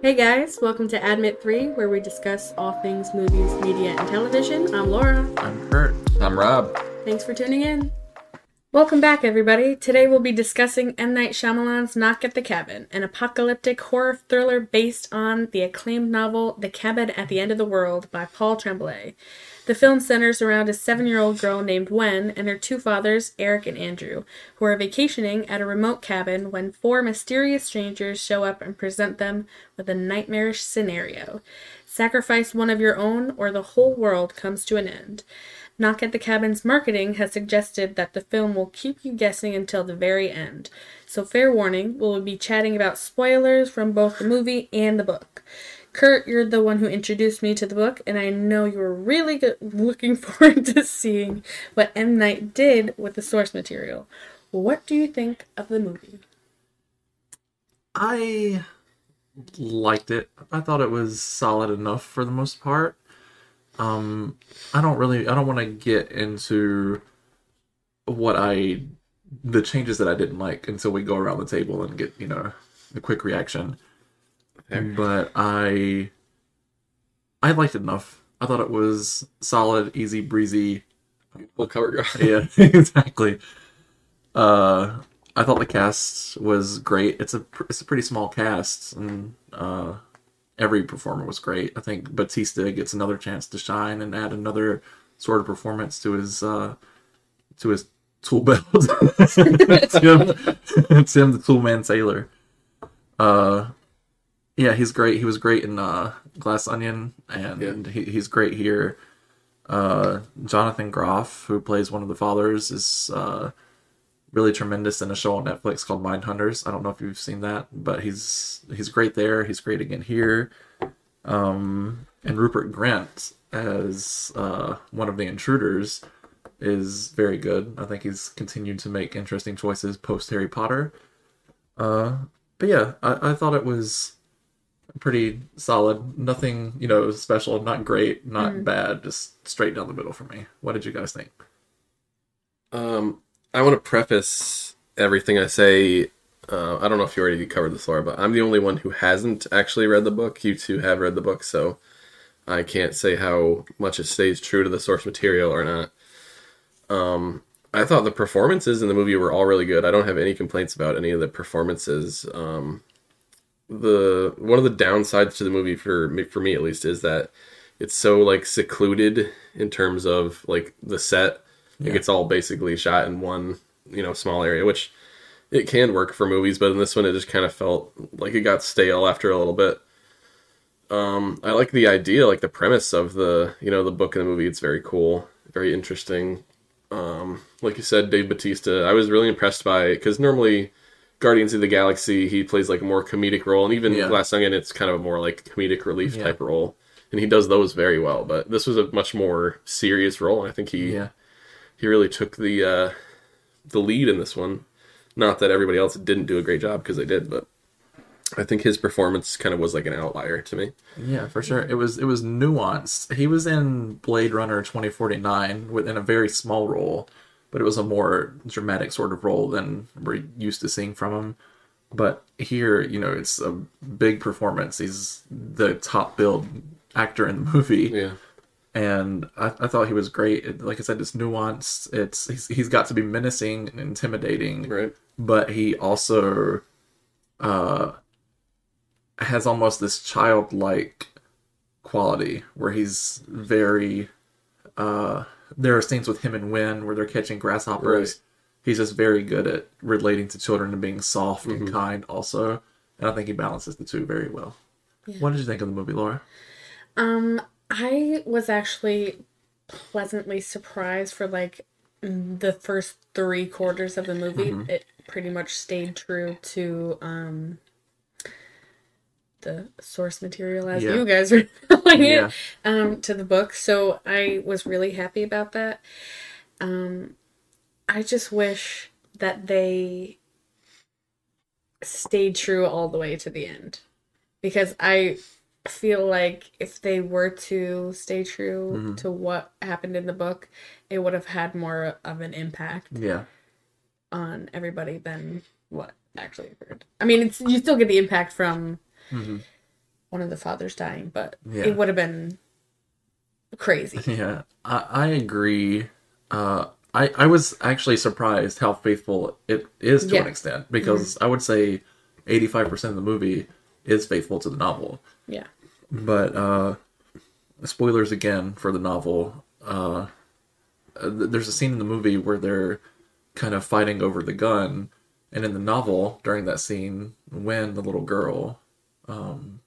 Hey guys, welcome to Admit 3, where we discuss all things movies, media, and television. I'm Laura. I'm Kurt. I'm Rob. Thanks for tuning in. Welcome back, everybody. Today we'll be discussing M. Night Shyamalan's Knock at the Cabin, an apocalyptic horror thriller based on the acclaimed novel The Cabin at the End of the World by Paul Tremblay. The film centers around a seven year old girl named Wen and her two fathers, Eric and Andrew, who are vacationing at a remote cabin when four mysterious strangers show up and present them with a nightmarish scenario. Sacrifice one of your own, or the whole world comes to an end. Knock at the Cabin's marketing has suggested that the film will keep you guessing until the very end. So, fair warning, we'll be chatting about spoilers from both the movie and the book. Kurt, you're the one who introduced me to the book, and I know you were really good, looking forward to seeing what M. Night did with the source material. What do you think of the movie? I liked it. I thought it was solid enough for the most part. Um, I don't really, I don't want to get into what I, the changes that I didn't like until we go around the table and get, you know, a quick reaction. But I, I liked it enough. I thought it was solid, easy, breezy. We'll cover. yeah, exactly. Uh, I thought the cast was great. It's a it's a pretty small cast, and uh, every performer was great. I think Bautista gets another chance to shine and add another sort of performance to his uh, to his tool belt. Tim, Tim, the tool man Taylor. Uh, yeah, he's great. He was great in uh, Glass Onion, and he, he's great here. Uh, Jonathan Groff, who plays one of the fathers, is uh, really tremendous in a show on Netflix called Mind Hunters. I don't know if you've seen that, but he's he's great there. He's great again here. Um, and Rupert Grint as uh, one of the intruders is very good. I think he's continued to make interesting choices post Harry Potter. Uh, but yeah, I, I thought it was pretty solid. Nothing, you know, special, not great, not bad, just straight down the middle for me. What did you guys think? Um, I want to preface everything I say. Uh, I don't know if you already covered this, Laura, but I'm the only one who hasn't actually read the book. You two have read the book, so I can't say how much it stays true to the source material or not. Um, I thought the performances in the movie were all really good. I don't have any complaints about any of the performances. Um, the one of the downsides to the movie for me, for me at least is that it's so like secluded in terms of like the set. Like it's all basically shot in one you know small area, which it can work for movies, but in this one it just kind of felt like it got stale after a little bit. Um, I like the idea, like the premise of the you know the book and the movie. It's very cool, very interesting. Um, like you said, Dave Bautista. I was really impressed by because normally Guardians of the Galaxy he plays like a more comedic role, and even Yeah. Glass Onion it's kind of a more like comedic relief Yeah. type role, and he does those very well. But this was a much more serious role. and I think he Yeah. he really took the uh, the lead in this one. Not that everybody else didn't do a great job because they did, but I think his performance kind of was like an outlier to me. Yeah, for sure. It was it was nuanced. He was in Blade Runner 2049 within a very small role, but it was a more dramatic sort of role than we're used to seeing from him. But here, you know, it's a big performance. He's the top billed actor in the movie. Yeah, and I, I thought he was great. It, like I said, it's nuanced. It's he's, he's got to be menacing and intimidating, right. but he also uh, has almost this childlike quality where he's very. Uh, there are scenes with him and Wen where they're catching grasshoppers. Right. He's just very good at relating to children and being soft Mm-hmm. and kind, also. And I think he balances the two very well. What did you think of the movie, Laura? Um, I was actually pleasantly surprised for like the first three quarters of the movie. It pretty much stayed true to um the source material as Yeah. you guys are calling it um to the book. So I was really happy about that. Um I just wish that they stayed true all the way to the end. Because I feel like if they were to stay true Mm-hmm. to what happened in the book, it would have had more of an impact Yeah. on everybody than what actually occurred. I mean, it's you still get the impact from Mm-hmm. one of the fathers dying, but Yeah. it would have been crazy. Yeah, I, I agree. Uh, I I was actually surprised how faithful it is to Yeah. an extent because I would say eighty five percent of the movie is faithful to the novel. Yeah. But uh, spoilers again for the novel. Uh, there's a scene in the movie where they're kind of fighting over the gun, and in the novel, during that scene, when the little girl um,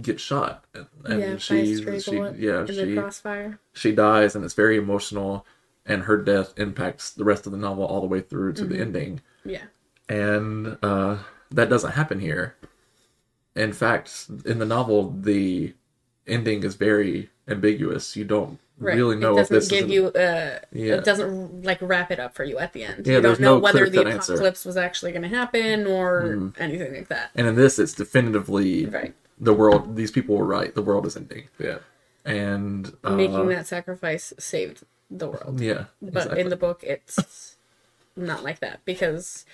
gets shot, and, and yeah, she, she yeah, in the she crossfire. she dies, and it's very emotional, and her death impacts the rest of the novel all the way through to the ending Yeah. and uh, that doesn't happen here. In fact, in the novel, the ending is very ambiguous. You don't Right. really know it if doesn't this give is you uh Yeah. it doesn't like wrap it up for you at the end. Yeah, you don't know no whether the clear-cut answer. apocalypse was actually going to happen or Mm. anything like that. and in this, it's definitively Right. the world. These people were right. The world is ending, Yeah. and uh, Making that sacrifice saved the world. yeah, But exactly. in the book it's not like that because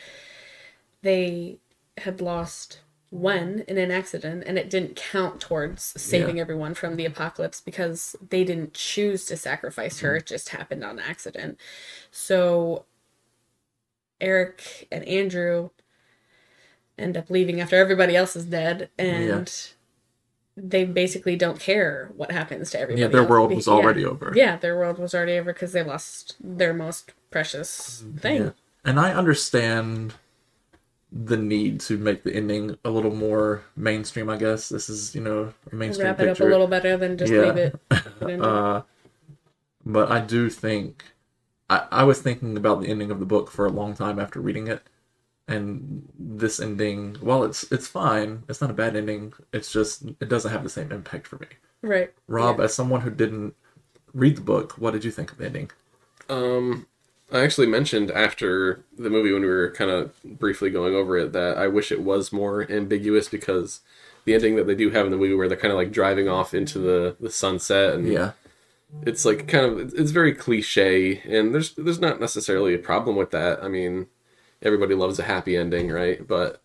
they had lost one in an accident and it didn't count towards saving Yeah. everyone from the apocalypse because they didn't choose to sacrifice her mm-hmm. it just happened on accident so eric and andrew end up leaving after everybody else is dead and they basically don't care what happens to everybody yeah, their else. world was Yeah. already over. Yeah, their world was already over because they lost their most precious mm, thing. Yeah. And I understand the need to make the ending a little more mainstream. I guess this is you know a mainstream Wrap it up a little better than just Yeah. leave it. put in there. Uh, but I do think I, I was thinking about the ending of the book for a long time after reading it, and this ending, while it's it's fine, it's not a bad ending. It's just it doesn't have the same impact for me. right. Rob, Yeah. as someone who didn't read the book, what did you think of the ending? Um, I actually mentioned after the movie when we were kind of briefly going over it that I wish it was more ambiguous because the ending that they do have in the movie where they're kind of like driving off into the, the sunset and Yeah, it's like kind of it's very cliche and there's there's not necessarily a problem with that. I mean, everybody loves a happy ending, right? But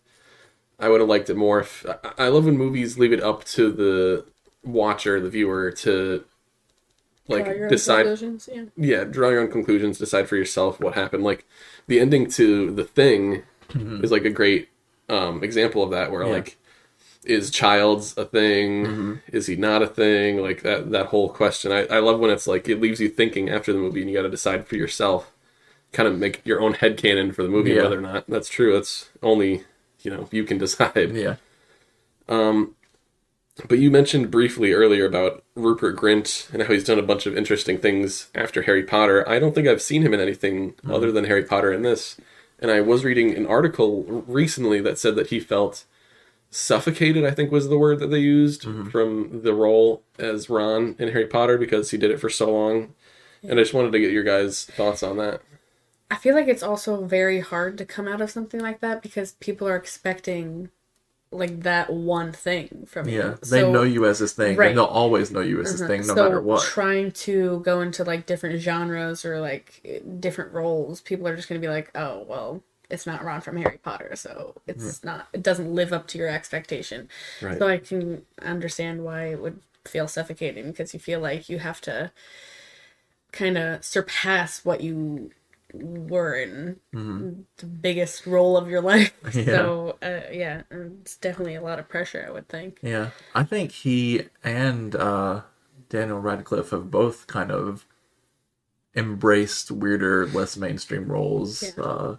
I would have liked it more if I- I love when movies leave it up to the watcher, the viewer to like Draw your own decide conclusions, Yeah. yeah, draw your own conclusions, decide for yourself what happened. Like the ending to the thing mm-hmm. is like a great um, example of that, where Yeah. like is Childs a thing? Mm-hmm. Is he not a thing? Like that that whole question. I, I love when it's like it leaves you thinking after the movie, and you got to decide for yourself, kind of make your own head canon for the movie, Yeah. whether or not that's true. That's only you know you can decide. yeah, um, But you mentioned briefly earlier about Rupert Grint and how he's done a bunch of interesting things after Harry Potter. I don't think I've seen him in anything mm-hmm. other than Harry Potter in this. And I was reading an article recently that said that he felt suffocated, I think was the word that they used mm-hmm. from the role as Ron in Harry Potter because he did it for so long. And I just wanted to get your guys' thoughts on that. I feel like it's also very hard to come out of something like that because people are expecting like that one thing from you. yeah. They So- know you as this thing, right. and they'll always know you as this Uh-huh. thing, no so matter what. Trying to go into like different genres or like different roles, people are just going to be like, "Oh, well, it's not Ron from Harry Potter, so it's not. It doesn't live up to your expectation." Right. So I can understand why it would feel suffocating because you feel like you have to kind of surpass what you were in the biggest role of your life. Mm-hmm. Yeah. So uh, yeah, it's definitely a lot of pressure. I would think. Yeah, I think he and uh, Daniel Radcliffe have both kind of embraced weirder, less mainstream roles Yeah. uh,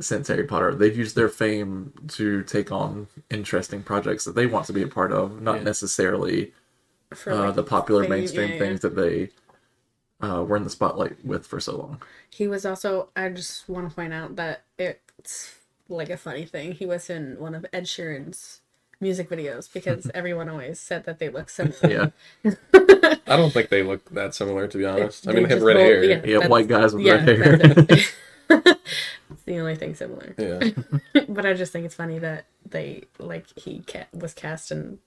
since Harry Potter. They've used their fame to take on interesting projects that they want to be a part of, not Yeah. necessarily For uh, like, the popular fame, mainstream yeah, yeah. things that they uh, were in the spotlight with for so long. He was also. I just want to point out that it's like a funny thing. He was in one of Ed Sheeran's music videos because everyone always said that they look similar. Yeah, I don't think they look that similar, to be honest. I mean, they have red both- hair. yeah. yeah, white guys with yeah, red hair. it's the only thing similar. yeah. but I just think it's funny that they like he ca- was cast in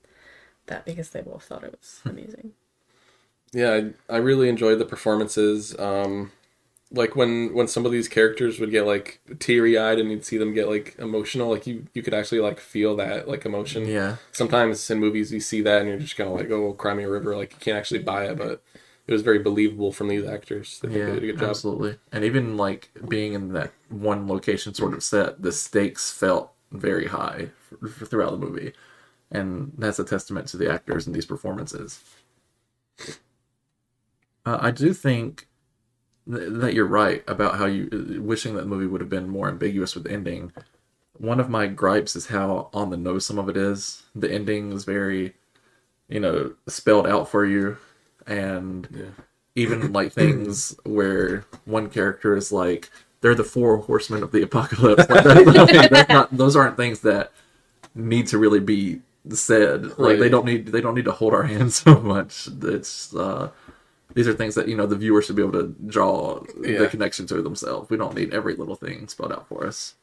that because they both thought it was amazing. Yeah I, I really enjoyed the performances um like when when some of these characters would get like teary eyed and you'd see them get like emotional, like you you could actually like feel that like emotion. Yeah. Sometimes in movies you see that and you're just kind of like, oh, cry me a river, like you can't actually buy it, but it was very believable from these actors. Think Yeah, did a good job. absolutely. And even like being in that one location sort of set, the stakes felt very high throughout the movie, and that's a testament to the actors and these performances. Uh, I do think th- that you're right about how you uh, wishing that the movie would have been more ambiguous with the ending. One of my gripes is how on the nose some of it is. The ending is very, you know, spelled out for you, and Yeah. even like things where one character is like they're the four horsemen of the apocalypse like, that, that's not, those aren't things that need to really be said like they don't need they don't need to hold our hands so much it's uh these are things that you know the viewer should be able to draw Yeah. the connection to themselves we don't need every little thing spelled out for us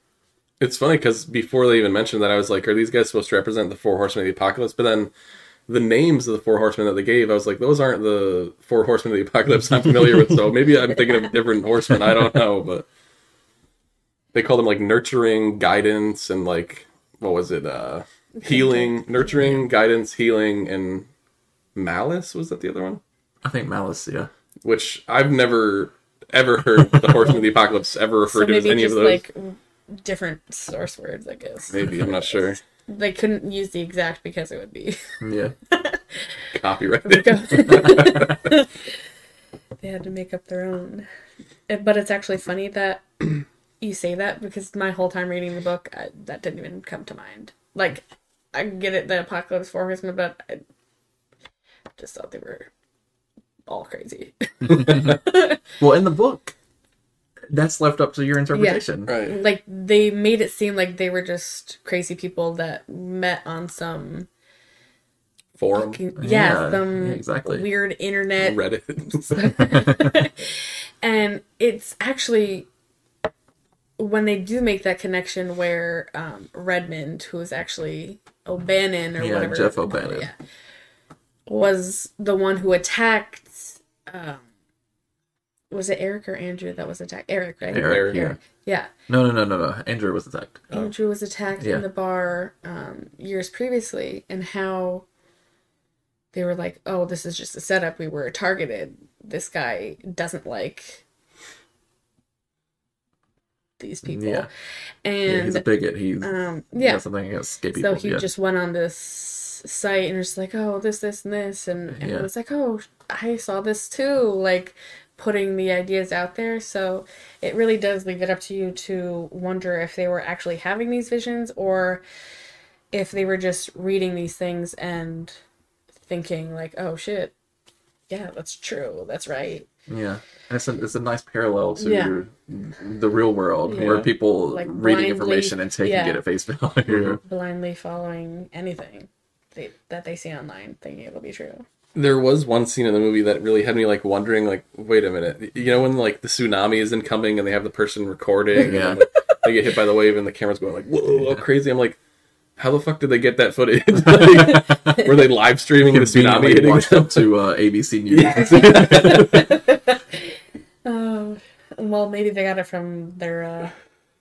It's funny because before they even mentioned that, I was like, are these guys supposed to represent the four horsemen of the apocalypse? But then the names of the four horsemen that they gave, I was like, those aren't the four horsemen of the apocalypse I'm familiar with. So maybe I'm thinking of different horsemen. I don't know, but they call them like nurturing, guidance, and like what was it? Uh, healing, nurturing, guidance, healing, and malice. Was that the other one? I think malice yeah Which I've never ever heard the horsemen of the apocalypse ever So referred to as maybe any of those. like different source words, I guess. Maybe I'm not sure. They couldn't use the exact because it would be. yeah Copyrighted. they had to make up their own. But it's actually funny that you say that because my whole time reading the book, I, that didn't even come to mind. Like, I get it, the Apocalypse Four Horsemen, but I just thought they were all crazy. well in the book that's left up to your interpretation Right. like, they made it seem like they were just crazy people that met on some. Forum. Yeah, Yeah, some yeah, exactly. weird internet Reddit. and it's actually when they do make that connection where um, Redmond, who is actually O'Bannon or Yeah, whatever, Jeff O'Bannon. yeah, was the one who attacked. Um, was it Eric or Andrew that was attacked? Eric, right? Eric, yeah. Eric. Yeah, no no no no no andrew was attacked Andrew was attacked Yeah. in the bar um, years previously, and how they were like, "Oh, this is just a setup. We were targeted. This guy doesn't like these people." Yeah. And yeah, he's a bigot he's um, yeah, something against gay people. so he yeah. just went on this site and was like, "Oh, this, this, and this," and, and Yeah. it was like, "Oh, I saw this too." Like putting the ideas out there. So it really does leave it up to you to wonder if they were actually having these visions or if they were just reading these things and thinking like, "Oh shit, yeah, that's true. That's right." Yeah, and it's a it's a nice parallel to Yeah. the real world Yeah. where people Like reading blindly- information and taking yeah. it at face value. Blindly following anything they, that they see online, thinking it'll be true. There was one scene in the movie that really had me like wondering, like, wait a minute, you know when like the tsunami is incoming and they have the person recording, Yeah. and, like, they get hit by the wave and the camera's going like, whoa, crazy. I'm like, how the fuck did they get that footage? Like, were they live streaming the tsunami Conveniently hitting? washed up to uh, ABC News. Oh, well, maybe they got it from their uh,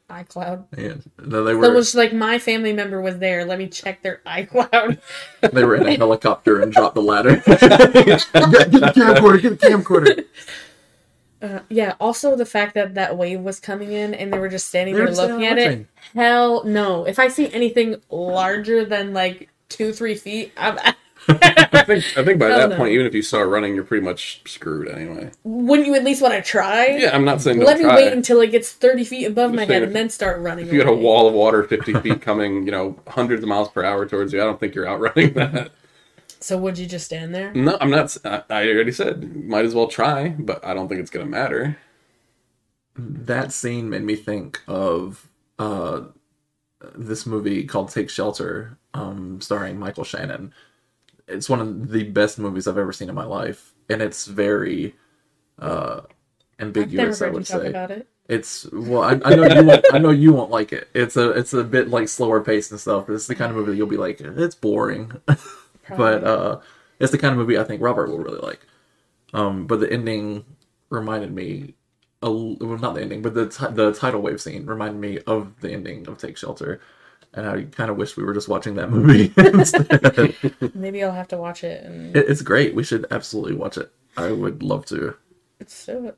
iCloud. Yeah, no, they were it was like my family member was there. Let me check their iCloud. they were in a helicopter and dropped the ladder. get, the camcorder, get the camcorder. Uh, yeah. Also, the fact that that wave was coming in and they were just standing They there looking at watching. it. Hell no! If I see anything larger than like two, three feet, I'm. I think I think by Hell that no. point, even if you start running, you're pretty much screwed anyway. Wouldn't you at least want to try? Yeah, I'm not saying don't Let me try. wait until it gets thirty feet above my head saying and then start running. if you had a away. wall of water 50 feet coming, you know, hundreds of miles per hour towards you, I don't think you're outrunning that. So would you just stand there? No, I'm not. I I already said, might as well try, but I don't think it's gonna matter. That scene made me think of uh, this movie called Take Shelter, um, starring Michael Shannon. It's one of the best movies I've ever seen in my life, and it's very uh, ambiguous. I would say about it. it's well. I, I know you. Won't, I know you won't like it. It's a it's a bit like slower paced and stuff. It's the kind of movie that you'll be like, it's boring, but uh, it's the kind of movie I think Robert will really like. Um, but the ending reminded me a well, not the ending, but the ti- the tidal wave scene reminded me of the ending of Take Shelter, and I kind of wish we were just watching that movie. Maybe I'll have to watch it and It, it's great. We should absolutely watch it. I would love to. let's do it.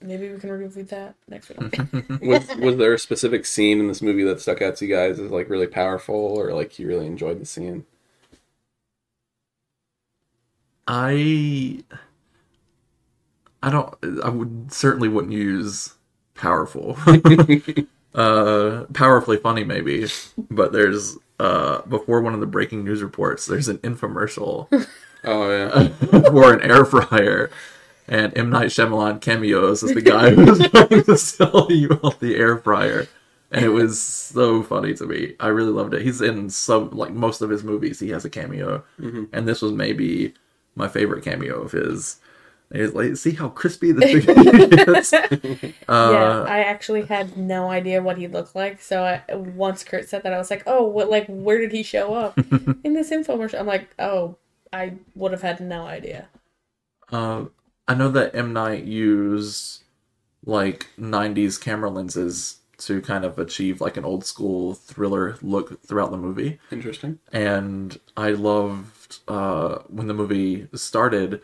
Maybe we can review that next week. was was there a specific scene in this movie that stuck out to you guys as like really powerful or like you really enjoyed the scene? I I don't I would certainly wouldn't use powerful. Uh powerfully funny maybe, but there's uh before one of the breaking news reports there's an infomercial Oh yeah. for an air fryer and M Night Shyamalan cameos as the guy who's trying to sell you on the air fryer. And it was so funny to me. I really loved it. He's in some like most of his movies. He has a cameo, and this was maybe my favorite cameo of his. And He's like, see how crispy this thing is. yeah, Uh, I actually had no idea what he looked like. So I, once Kurt said that, I was like, "Oh, what? Like, where did he show up in this infomercial?" I'm like, "Oh, I would have had no idea." uh, I know that M Night used like '90s camera lenses to kind of achieve like an old school thriller look throughout the movie. Interesting. and I loved uh, when the movie started.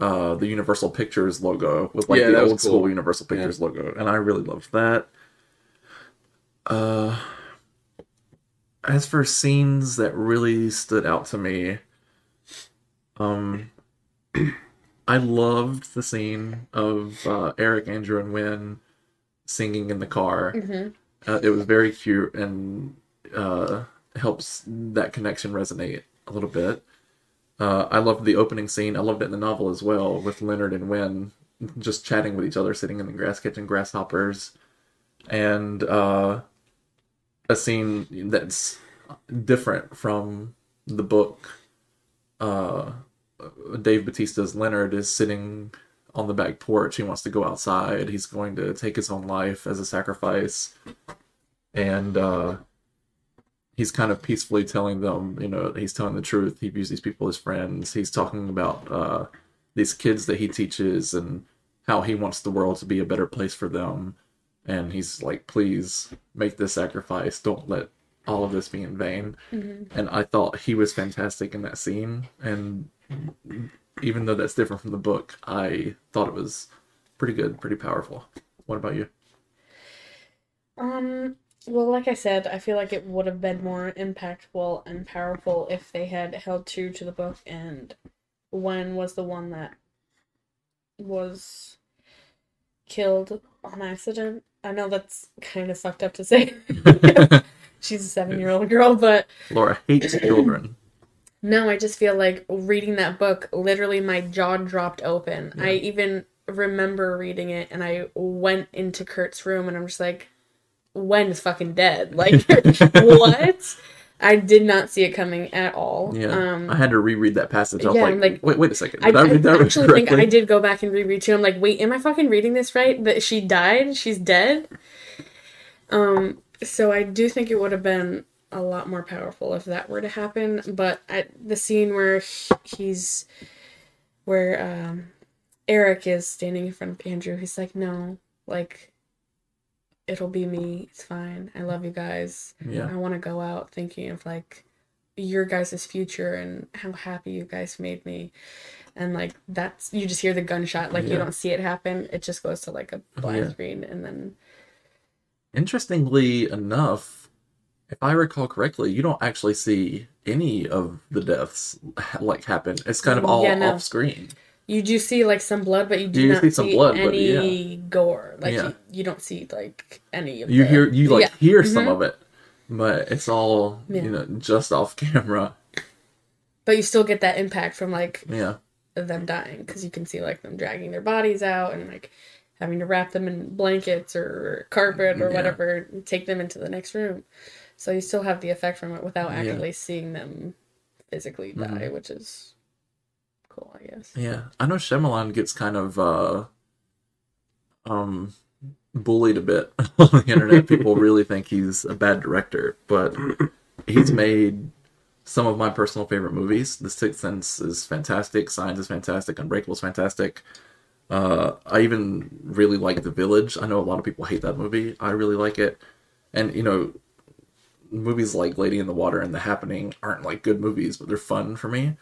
Uh, the Universal Pictures logo with like Yeah, the that was old school. Universal Pictures logo, and I really loved that. Uh, as for scenes that really stood out to me, um, I loved the scene of uh, Eric, Andrew, and Wen singing in the car. hmm Uh, it was very cute and uh, helps that connection resonate a little bit. Uh, I loved the opening scene. I loved it in the novel as well, with Leonard and Wen just chatting with each other, sitting in the grass, catching grasshoppers, and uh, a scene that's different from the book. Uh, Dave Bautista's Leonard is sitting on the back porch. He wants to go outside. He's going to take his own life as a sacrifice. And uh, he's kind of peacefully telling them, you know, he's telling the truth. He views these people as friends. He's talking about uh, these kids that he teaches and how he wants the world to be a better place for them. And he's like, please make this sacrifice. Don't let all of this be in vain. And I thought he was fantastic in that scene. And even though that's different from the book, I thought it was pretty good, pretty powerful. What about you? Um. Well, like I said, I feel like it would have been more impactful and powerful if they had held true to the book. And Wen was the one that was killed on accident? I know that's kind of fucked up to say. She's a seven-year-old girl, but Laura hates children. No, I just feel like reading that book, literally my jaw dropped open. I even remember reading it and I went into Kurt's room and I'm just like, Wen is fucking dead? Like, what? I did not see it coming at all. Yeah, Um, I had to reread that passage. I was yeah, like, like- wait, wait a second. I, Did I, I that actually think? I did go back and reread too. I'm like, wait, am I fucking reading this right? That she died? She's dead? Um, so I do think it would have been a lot more powerful if that were to happen. But at the scene where he's, where um, Eric is standing in front of Andrew, he's like, no, like, it'll be me. It's fine. I love you guys. Yeah, I want to go out thinking of like your guys' future and how happy you guys made me. And like that's you just hear the gunshot, like you don't see it happen. It just goes to like a blind Yeah. screen and then Interestingly enough, if I recall correctly, you don't actually see any of the deaths like happen. It's kind of all Yeah, no. off screen. You do see like some blood, but you do You not see see, some blood, but any gore. Like Yeah. you, you don't see like any of You the- hear you like Yeah. hear some Mhm. of it, but it's all Yeah. you know just off camera. but you still get that impact from like Yeah, them dying because you can see like them dragging their bodies out and like having to wrap them in blankets or carpet or Yeah. whatever and take them into the next room so you still have the effect from it without Yeah. Mm-hmm. actually seeing them physically die which is cool i guess yeah. I know Shyamalan gets kind of uh, um bullied a bit on the internet. People really think he's a bad director, but he's made some of my personal favorite movies. The Sixth Sense is fantastic. Signs is fantastic. Unbreakable is fantastic. Uh, I even really like The Village. I know a lot of people hate that movie. I really like it, and you know, movies like Lady in the Water and The Happening aren't like good movies, but they're fun for me.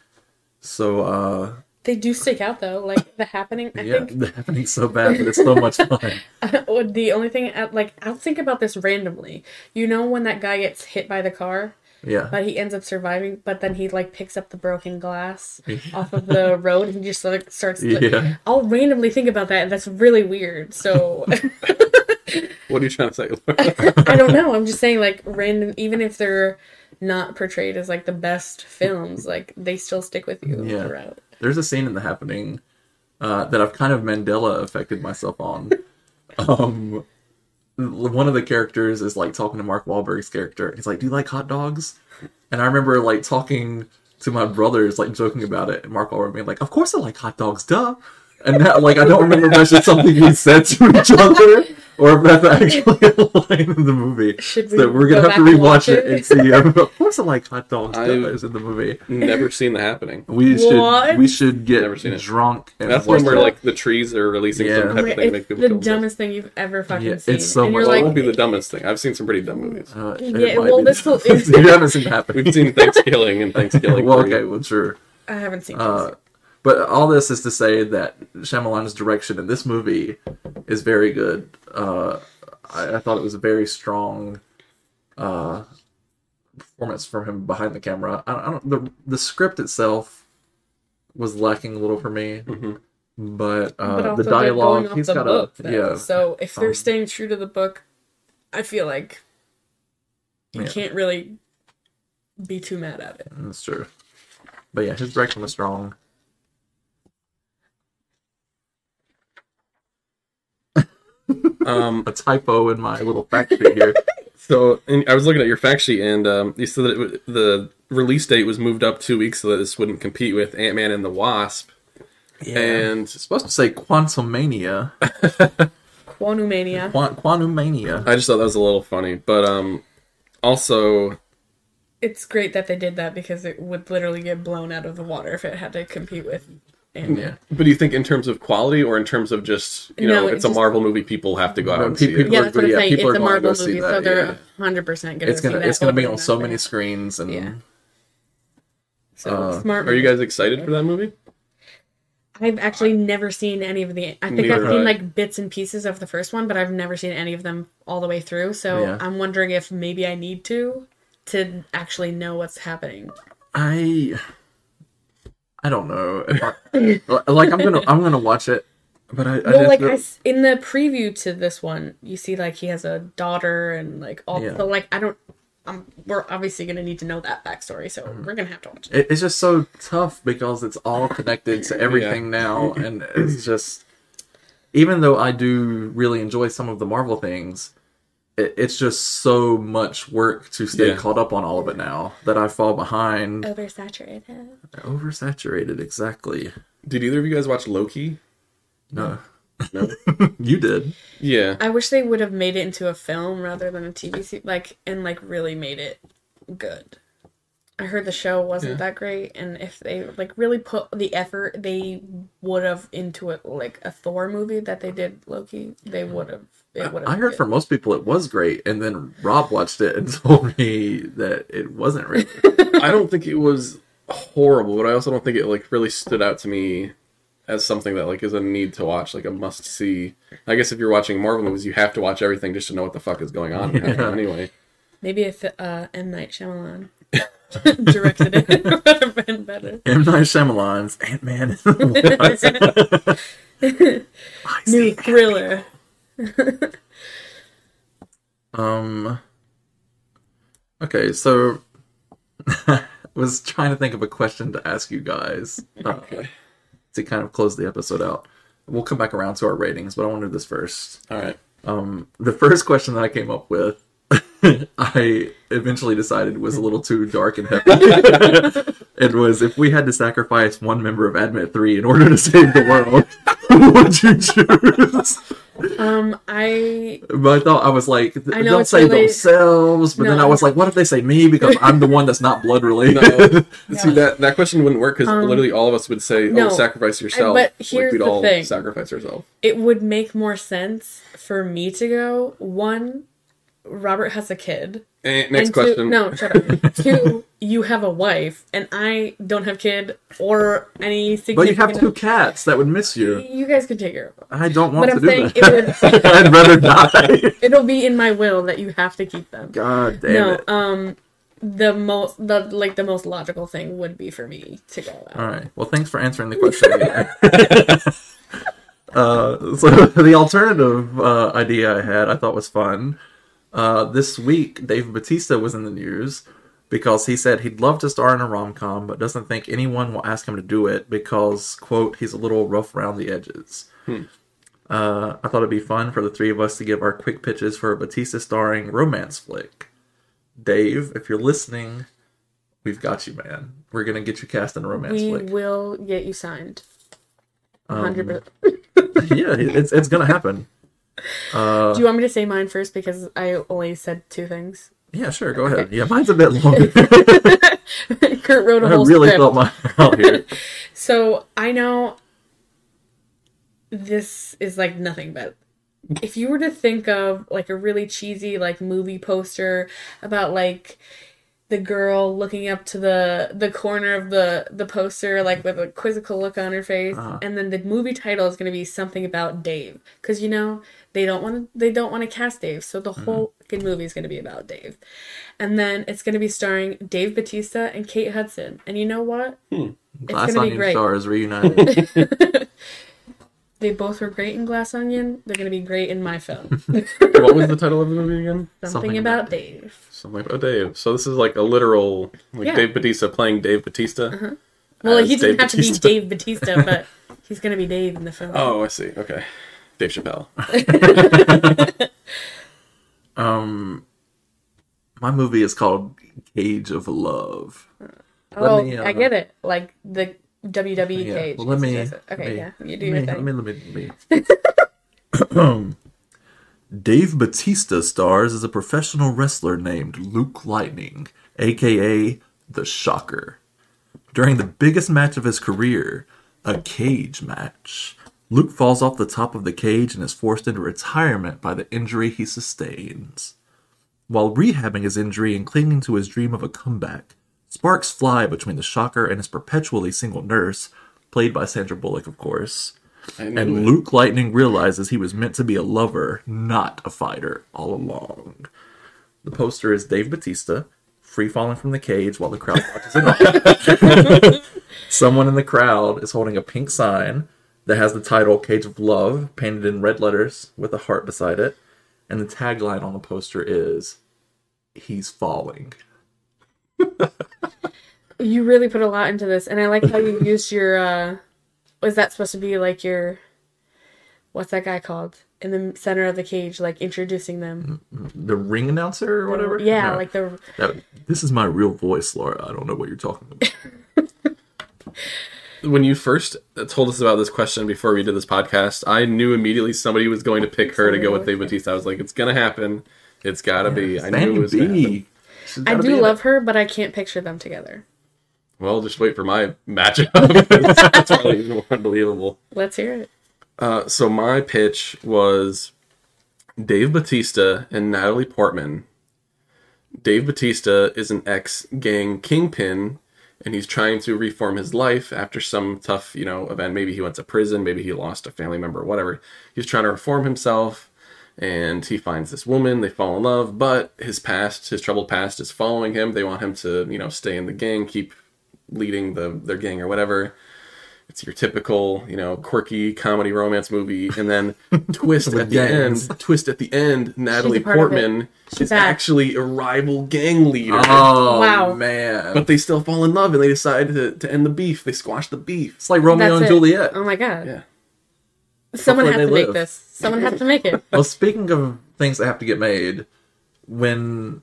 So uh, They do stick out though, like the happening. I yeah, think The Happening's so bad, but it's so much fun. The only thing, like, I'll think about this randomly. You know, when that guy gets hit by the car, Yeah, but he ends up surviving, but then he, like, picks up the broken glass off of the road and just, like, starts. Yeah. I'll randomly think about that, and that's really weird. So, What are you trying to say? I don't know. I'm just saying, like, random, even if they're not portrayed as, like, the best films, like, they still stick with you Yeah. throughout. there's a scene in The Happening uh, that I've kind of Mandela affected myself on. um, one of the characters is like talking to Mark Wahlberg's character. He's like, "Do you like hot dogs?" And I remember like talking to my brothers, like joking about it, and Mark Wahlberg being like, "Of course I like hot dogs, duh." And that, like, I don't remember if that's just something we said to each other, or if that's actually a line in the movie. Should we So we're gonna have back to and rewatch it it? and see. of course I like hot dogs, I've- is in the movie. Never seen the happening. We should we should get Never seen it. drunk and That's watch one where like the trees are releasing Yeah. some type of thing to make It's the kill themselves. dumbest thing you've ever fucking Yeah, it's so and much- you're it won't be the dumbest thing. I've seen some pretty dumb movies. Uh, Yeah, well, this will- you haven't seen Happen. We've seen Thanksgiving and Thanksgiving. well, okay, well, sure. I haven't seen Uh, this. But all this is to say that Shyamalan's direction in this movie is very good. Uh, I, I thought it was a very strong uh, performance from him behind the camera. I, I don't the the script itself was lacking a little for me, Mhm. but, uh, but the dialogue off he's the got book, a though. yeah. So if they're um, staying true to the book, I feel like you Yeah. can't really be too mad at it. That's true. But yeah, his direction was strong. Um, A typo in my little fact sheet here. so and I was looking at your fact sheet, and um, you said that it, the release date was moved up two weeks so that this wouldn't compete with Ant Man and the Wasp. Yeah. And It's supposed to say Quantumania. Quantumania. Quant- Quantumania. I just thought that was a little funny, but um, also It's great that they did that because it would literally get blown out of the water if it had to compete with Ant-Man. Yeah. But do you think in terms of quality or in terms of just you know No, if it it's a just- Marvel movie, people have to go out No, and see people it? Yeah, that's what I'm yeah, saying. people It's a Marvel see movie, so that, they're yeah. hundred percent gonna It's see gonna that it's gonna be on so many screens and Yeah. So Uh, smart. Are you guys excited for that movie? I've actually never seen any of the. I think Neither I've have seen I. like bits and pieces of the first one, but I've never seen any of them all the way through. So Yeah. I'm wondering if maybe I need to to actually know what's happening. I I don't know. If I- like I'm gonna I'm gonna watch it, but I, I well, just like don't- I s in the preview to this one, you see like he has a daughter and like all. Yeah. So like I don't. Um, we're obviously gonna need to know that backstory, so Mm-hmm. we're gonna have to watch it. it, it's just so tough because it's all connected to everything now, and it's just even though I do really enjoy some of the Marvel things, it, it's just so much work to stay Yeah. caught up on all of it now that I fall behind. Oversaturated. Oversaturated, exactly. Did either of you guys watch Loki? No, No. you did. yeah. I wish they would have made it into a film rather than a TV series, like and like really made it good. I heard the show wasn't Yeah. that great, and if they like really put the effort they would have into it, like a Thor movie that they did Loki, they mm-hmm. would have. It. I heard from most people it was great, and then Rob watched it and told me that it wasn't really. I don't think it was horrible, but I also don't think it like really stood out to me as something that like is a need to watch, like a must see. I guess if you're watching Marvel movies, you have to watch everything just to know what the fuck is going on. Yeah. Anyway, maybe if uh, M Night Shyamalan directed it, it would have been better. M Night Shyamalan's Ant Man and the Wasp. New thriller. Um. Okay, so I was trying to think of a question to ask you guys uh, to kind of close the episode out. We'll come back around to our ratings, but I want to do this first. all right. Um, the first question that I came up with, I eventually decided it was a little too dark and heavy. it was if we had to sacrifice one member of Admit Three in order to save the world, who would you choose? Um, I But I thought I was like, th- I know don't say really- themselves. But No, then I I was like, what if they say me because I'm the one that's not blood related? No. See that that question wouldn't work because Um, literally all of us would say, "Oh, no. sacrifice yourself." but like here's we'd the all thing. sacrifice ourselves. it would make more sense for me to go one. Robert has a kid. Eh, next and two- question. no, shut up. two, you have a wife, and I don't have kid or any but you have two cats that would miss you. You guys can take care of them. I don't want But to I'm do saying that. it would. I'd rather die. It'll be in my will that you have to keep them. God damn no, it. um, the most the like the most logical thing would be for me to go out. All right. Well, thanks for answering the question. uh, so the alternative uh, idea I had, I thought was fun. Uh, this week, Dave Bautista was in the news because he said he'd love to star in a rom com, but doesn't think anyone will ask him to do it because, quote, he's a little rough around the edges. Uh, I thought it'd be fun for the three of us to give our quick pitches for a Bautista starring romance flick. Dave, if you're listening, we've got you, man. We're gonna get you cast in a romance We flick. We will get you signed. Um, Hundred percent. yeah, it's it's gonna happen. Uh, Do you want me to say mine first because I only said two things? yeah, sure, go ahead. Yeah, mine's a bit longer. Kurt wrote a I whole really script. thought mine out here. So I know this is like nothing but if you were to think of like a really cheesy like movie poster about like the girl looking up to the the corner of the the poster like with a quizzical look on her face Uh-huh. and then the movie title is going to be something about Dave cuz you know they don't want to they don't want to cast Dave so the whole fucking movie is going to be about Dave and then it's going to be starring Dave Bautista and Kate Hudson and you know what Glass gonna be great. stars reunited. They both were great in Glass Onion. They're gonna be great in my film. what was the title of the movie again? Something, Something about, about Dave. Something about Dave. So this is like a literal like Yeah. Dave Bautista playing Dave Bautista. Well, as he doesn't Dave have to be Dave Bautista, but he's gonna be Dave in the film. Oh, I see. Okay. Dave Chappelle. um, my movie is called Cage of Love. Oh, me, uh, I get it. Like the WWE Yeah, cage. well, let me. Okay, me- yeah, you do let your thing. Let me, let me, let me. Dave Batista stars as a professional wrestler named Luke Lightning, aka The Shocker. During the biggest match of his career, a cage match, Luke falls off the top of the cage and is forced into retirement by the injury he sustains. While rehabbing his injury and clinging to his dream of a comeback, sparks fly between the Shocker and his perpetually single nurse, played by Sandra Bullock, of course. And it. Luke Lightning realizes he was meant to be a lover, not a fighter, all along. The poster is Dave Bautista, free falling from the cage while the crowd watches on. Someone in the crowd is holding a pink sign that has the title Cage of Love painted in red letters with a heart beside it. And the tagline on the poster is He's falling. You really put a lot into this, and I like how you used your. uh Was that supposed to be like your? What's that guy called in the center of the cage, like introducing them? The ring announcer or whatever? Yeah, No. like the. That- this is my real voice, Laura. I don't know what you're talking about. when you first told us about this question before we did this podcast, I knew immediately somebody was going to pick her to go with Dave Bautista. I was like, it's gonna happen. It's gotta be. I knew it was gonna happen. She's I do love it. her, but I can't picture them together. Well, just wait for my matchup. That's probably even more unbelievable. Let's hear it. Uh, so my pitch was Dave Bautista and Natalie Portman. Dave Bautista is an ex-gang kingpin, and he's trying to reform his life after some tough, you know, event. Maybe he went to prison, maybe he lost a family member, whatever. He's trying to reform himself, and he finds this woman. They fall in love, but his past, his troubled past, is following him. They want him to, you know, stay in the gang, keep leading the their gang or whatever. It's your typical, you know, quirky comedy romance movie, and then twist at the gangs. end. Twist at the end. Natalie part of it. Portman is back. actually a rival gang leader, Oh Wow. man! but they still fall in love, and they decide to, to end the beef. They squash the beef. it's like Romeo That's and it. Juliet. Oh my god. Yeah. Someone has to they make this. Someone has to make it. Well, speaking of things that have to get made, when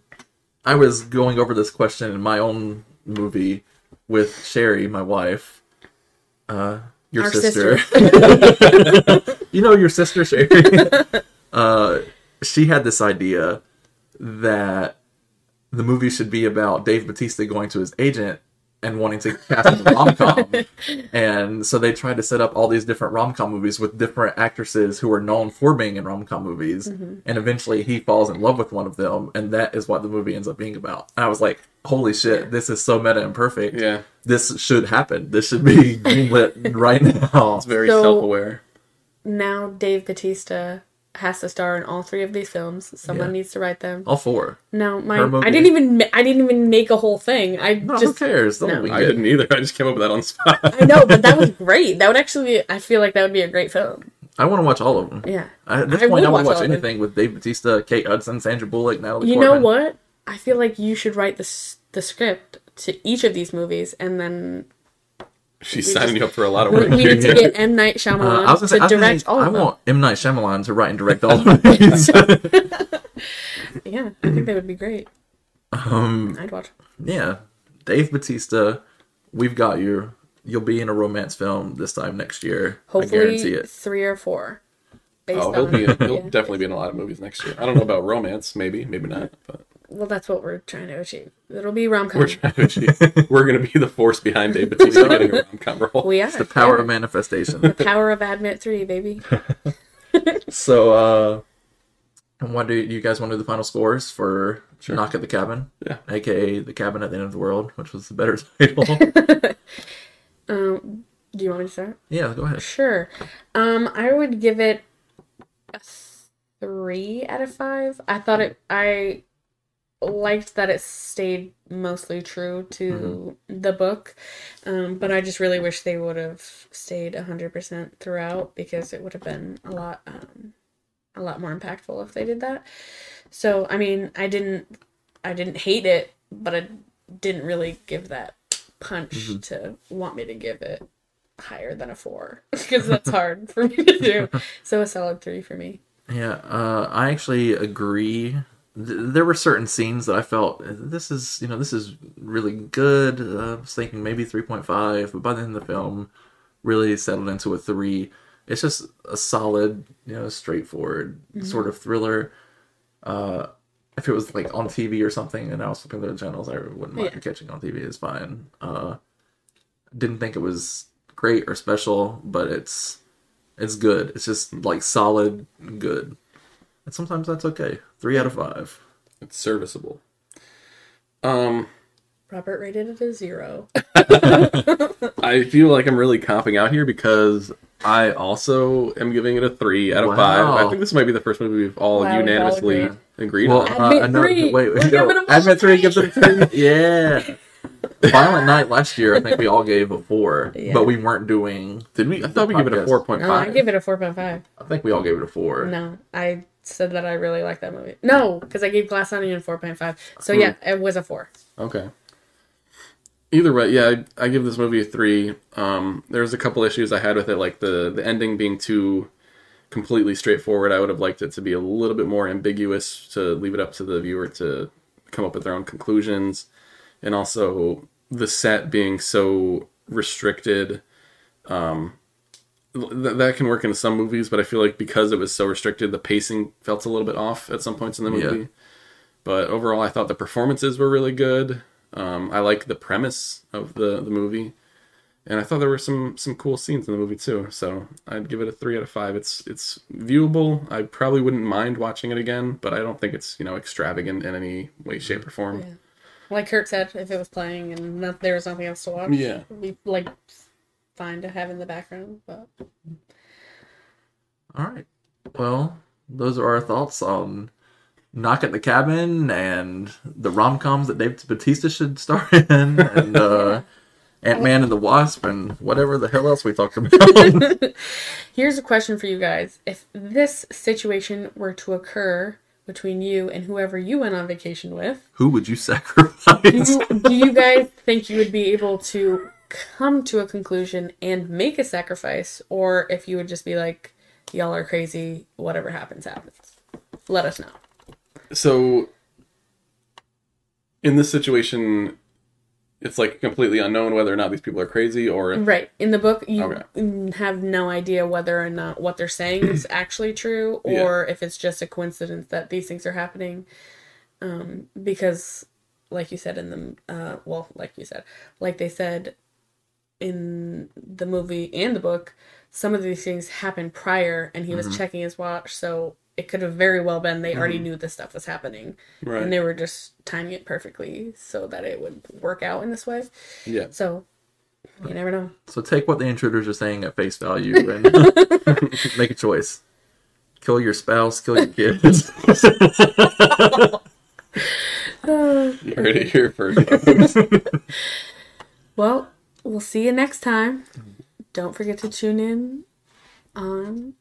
I was going over this question in my own movie with Sherry, my wife, uh, your Our sister. sister. you know your sister Sherry. uh, she had this idea that the movie should be about Dave Bautista going to his agent and wanting to cast a rom com, and so they tried to set up all these different rom com movies with different actresses who are known for being in rom com movies, Mm-hmm. and eventually he falls in love with one of them, and that is what the movie ends up being about. And I was like, "Holy shit, this is so meta and perfect! Yeah. this should happen. This should be greenlit right now." It's very So- self-aware. now Dave Bautista has to star in all three of these films. Someone Yeah. needs to write them. All four. No, my I didn't even I didn't even make a whole thing. I No, just who cares? That'll no. be I didn't either. I just came up with that on the spot. I know, but that was great. That would actually I feel like that would be a great film. I want to watch all of them. Yeah. At this I point, would I would watch watch all of anything with Dave Bautista, Kate Hudson, Sandra Bullock, Natalie You Portman. know what? I feel like you should write the the script to each of these movies, and then She's We signing just- you up for a lot of we, work. we need to get M Night Uh, Shyamalan I was gonna say, to I, think direct all I of them. want M Night Shyamalan to write and direct all of these. Yeah, I think that would be great. um, I'd watch. yeah, Dave Bautista, we've got you. You'll be in a romance film this time next year. I guarantee Hopefully, it. three or four. Based Oh, he'll on, be. He'll yeah. definitely be in a lot of movies next year. I don't know about romance. Maybe, maybe not. But Well, that's what we're trying to achieve. It'll be rom com. we're trying to achieve. We're going to be the force behind Dave Bautista getting a rom com role. We are The power yeah. of manifestation. the power of Admit Three, baby. so, uh, and what do you, you guys want to do the final scores for Sure. Knock at the Cabin? Yeah. aka The Cabin at the End of the World, which was the better title. Um, do you want me to start? yeah, go ahead. Sure. Um, I would give it a three out of five. I thought it. I liked that it stayed mostly true to the book, um, but I just really wish they would have stayed hundred percent throughout because it would have been a lot, um, a lot more impactful if they did that. So I mean, I didn't, I didn't hate it, but I didn't really give that punch to want me to give it higher than a four because that's hard for me to do. So a solid three for me. Yeah, uh, I actually agree. Th- there were certain scenes that I felt this is, you know, this is really good. Uh, I was thinking maybe three point five, but by the end of the film, really settled into a three. It's just a solid, you know, straightforward sort of thriller. Uh, if it was like on TV or something, and I was flipping through the channels, I wouldn't mind Yeah. catching on TV. It's fine. Uh, didn't think it was great or special, but it's it's good. It's just like solid good. And sometimes that's okay. Three out of five. It's serviceable. Um, Robert rated it a zero. I feel like I'm really copping out here because I also am giving it a three out of Wow. five. I think this might be the first movie we've all Wow, we've all unanimously agreed. agreed Well, on. uh, Admit another, three. wait, We're wait, giving no, them all admit three three. gives it a three. Yeah. Violent Night last year, I think we all gave a four, Yeah. but we weren't doing. Did we? I thought we gave it a four point five. No, I five. give it a four point five. I think we all gave it a four. No, I said that I really like that movie. No, because I gave Glass Onion four point five. So yeah, it was a four. Okay. Either way, yeah, I, I give this movie a three. Um, there's a couple issues I had with it, like the the ending being too completely straightforward. I would have liked it to be a little bit more ambiguous to leave it up to the viewer to come up with their own conclusions, and also the set being so restricted. Um, th- that can work in some movies, but I feel like because it was so restricted, the pacing felt a little bit off at some points in the Yeah. movie. But overall, I thought the performances were really good. Um, I like the premise of the, the movie, and I thought there were some some cool scenes in the movie too. So I'd give it a three out of five. It's it's viewable. I probably wouldn't mind watching it again, but I don't think it's you know extravagant in any way, shape, or form. Yeah. Like Kurt said, if it was playing and not, there was nothing else to watch, Yeah. it'd be like fine to have in the background. But All right. Well, those are our thoughts on Knock at the Cabin and the rom coms that Dave Bautista should star in, and uh, Ant Man and the Wasp, and whatever the hell else we talked about. here's a question for you guys: If this situation were to occur between you and whoever you went on vacation with, Who would you do sacrifice? you, do you guys think you would be able to come to a conclusion and make a sacrifice, or if you would just be like, "Y'all are crazy. Whatever happens, happens." Let us know. So in this situation, it's like completely unknown whether or not these people are crazy or if, Right. In the book, you Okay. have no idea whether or not what they're saying is actually true Yeah. or if it's just a coincidence that these things are happening. Um, because, like you said in the, uh, well, like you said, like they said in the movie and the book, some of these things happened prior and he Mm-hmm. was checking his watch. So it could have very well been they already knew this stuff was happening. Right. And they were just timing it perfectly so that it would work out in this way. yeah. So you never know. So take what the intruders are saying at face value and make a choice. Kill your spouse, kill your kids. You heard it here first. folks. Well, we'll see you next time. Don't forget to tune in on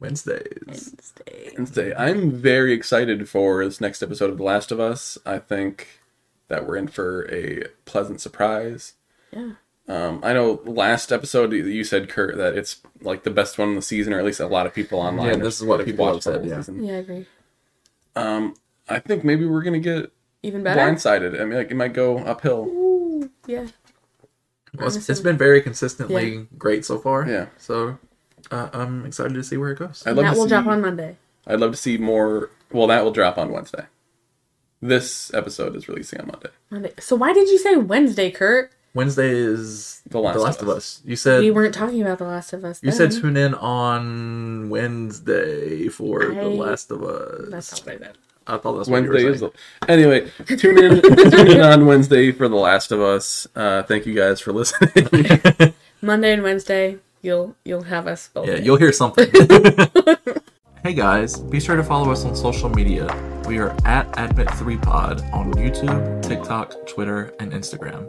Wednesdays. Wednesday. Wednesday. I'm very excited for this next episode of The Last of Us. I think that we're in for a pleasant surprise. Yeah. Um, I know last episode you said, Kurt, that it's like the best one in the season, or at least a lot of people online. Yeah, this is what people have said, yeah. season. Yeah, I agree. Um, I think maybe we're gonna get Even better. blindsided. I mean, like it might go uphill. Ooh, yeah. Well, it's, it's Honestly. been very consistently Yeah. great so far. Yeah. So uh, I'm excited to see where it goes. I'd love that to will see. drop on Monday. I'd love to see more. Well, that will drop on Wednesday. This episode is releasing on Monday. Monday. So why did you say Wednesday, Kurt? Wednesday is The Last of of Us. You said We weren't talking about The Last of Us. you said tune in on Wednesday for The Last of Us. That's not what I said. I thought that's what Wednesday you were is the anyway. Tune in, tune in on Wednesday for The Last of Us. Uh, thank you guys for listening. Monday and Wednesday, you'll you'll have us both. Yeah, day. you'll hear something. hey guys, be sure to follow us on social media. We are at Admit3Pod on YouTube, TikTok, Twitter, and Instagram.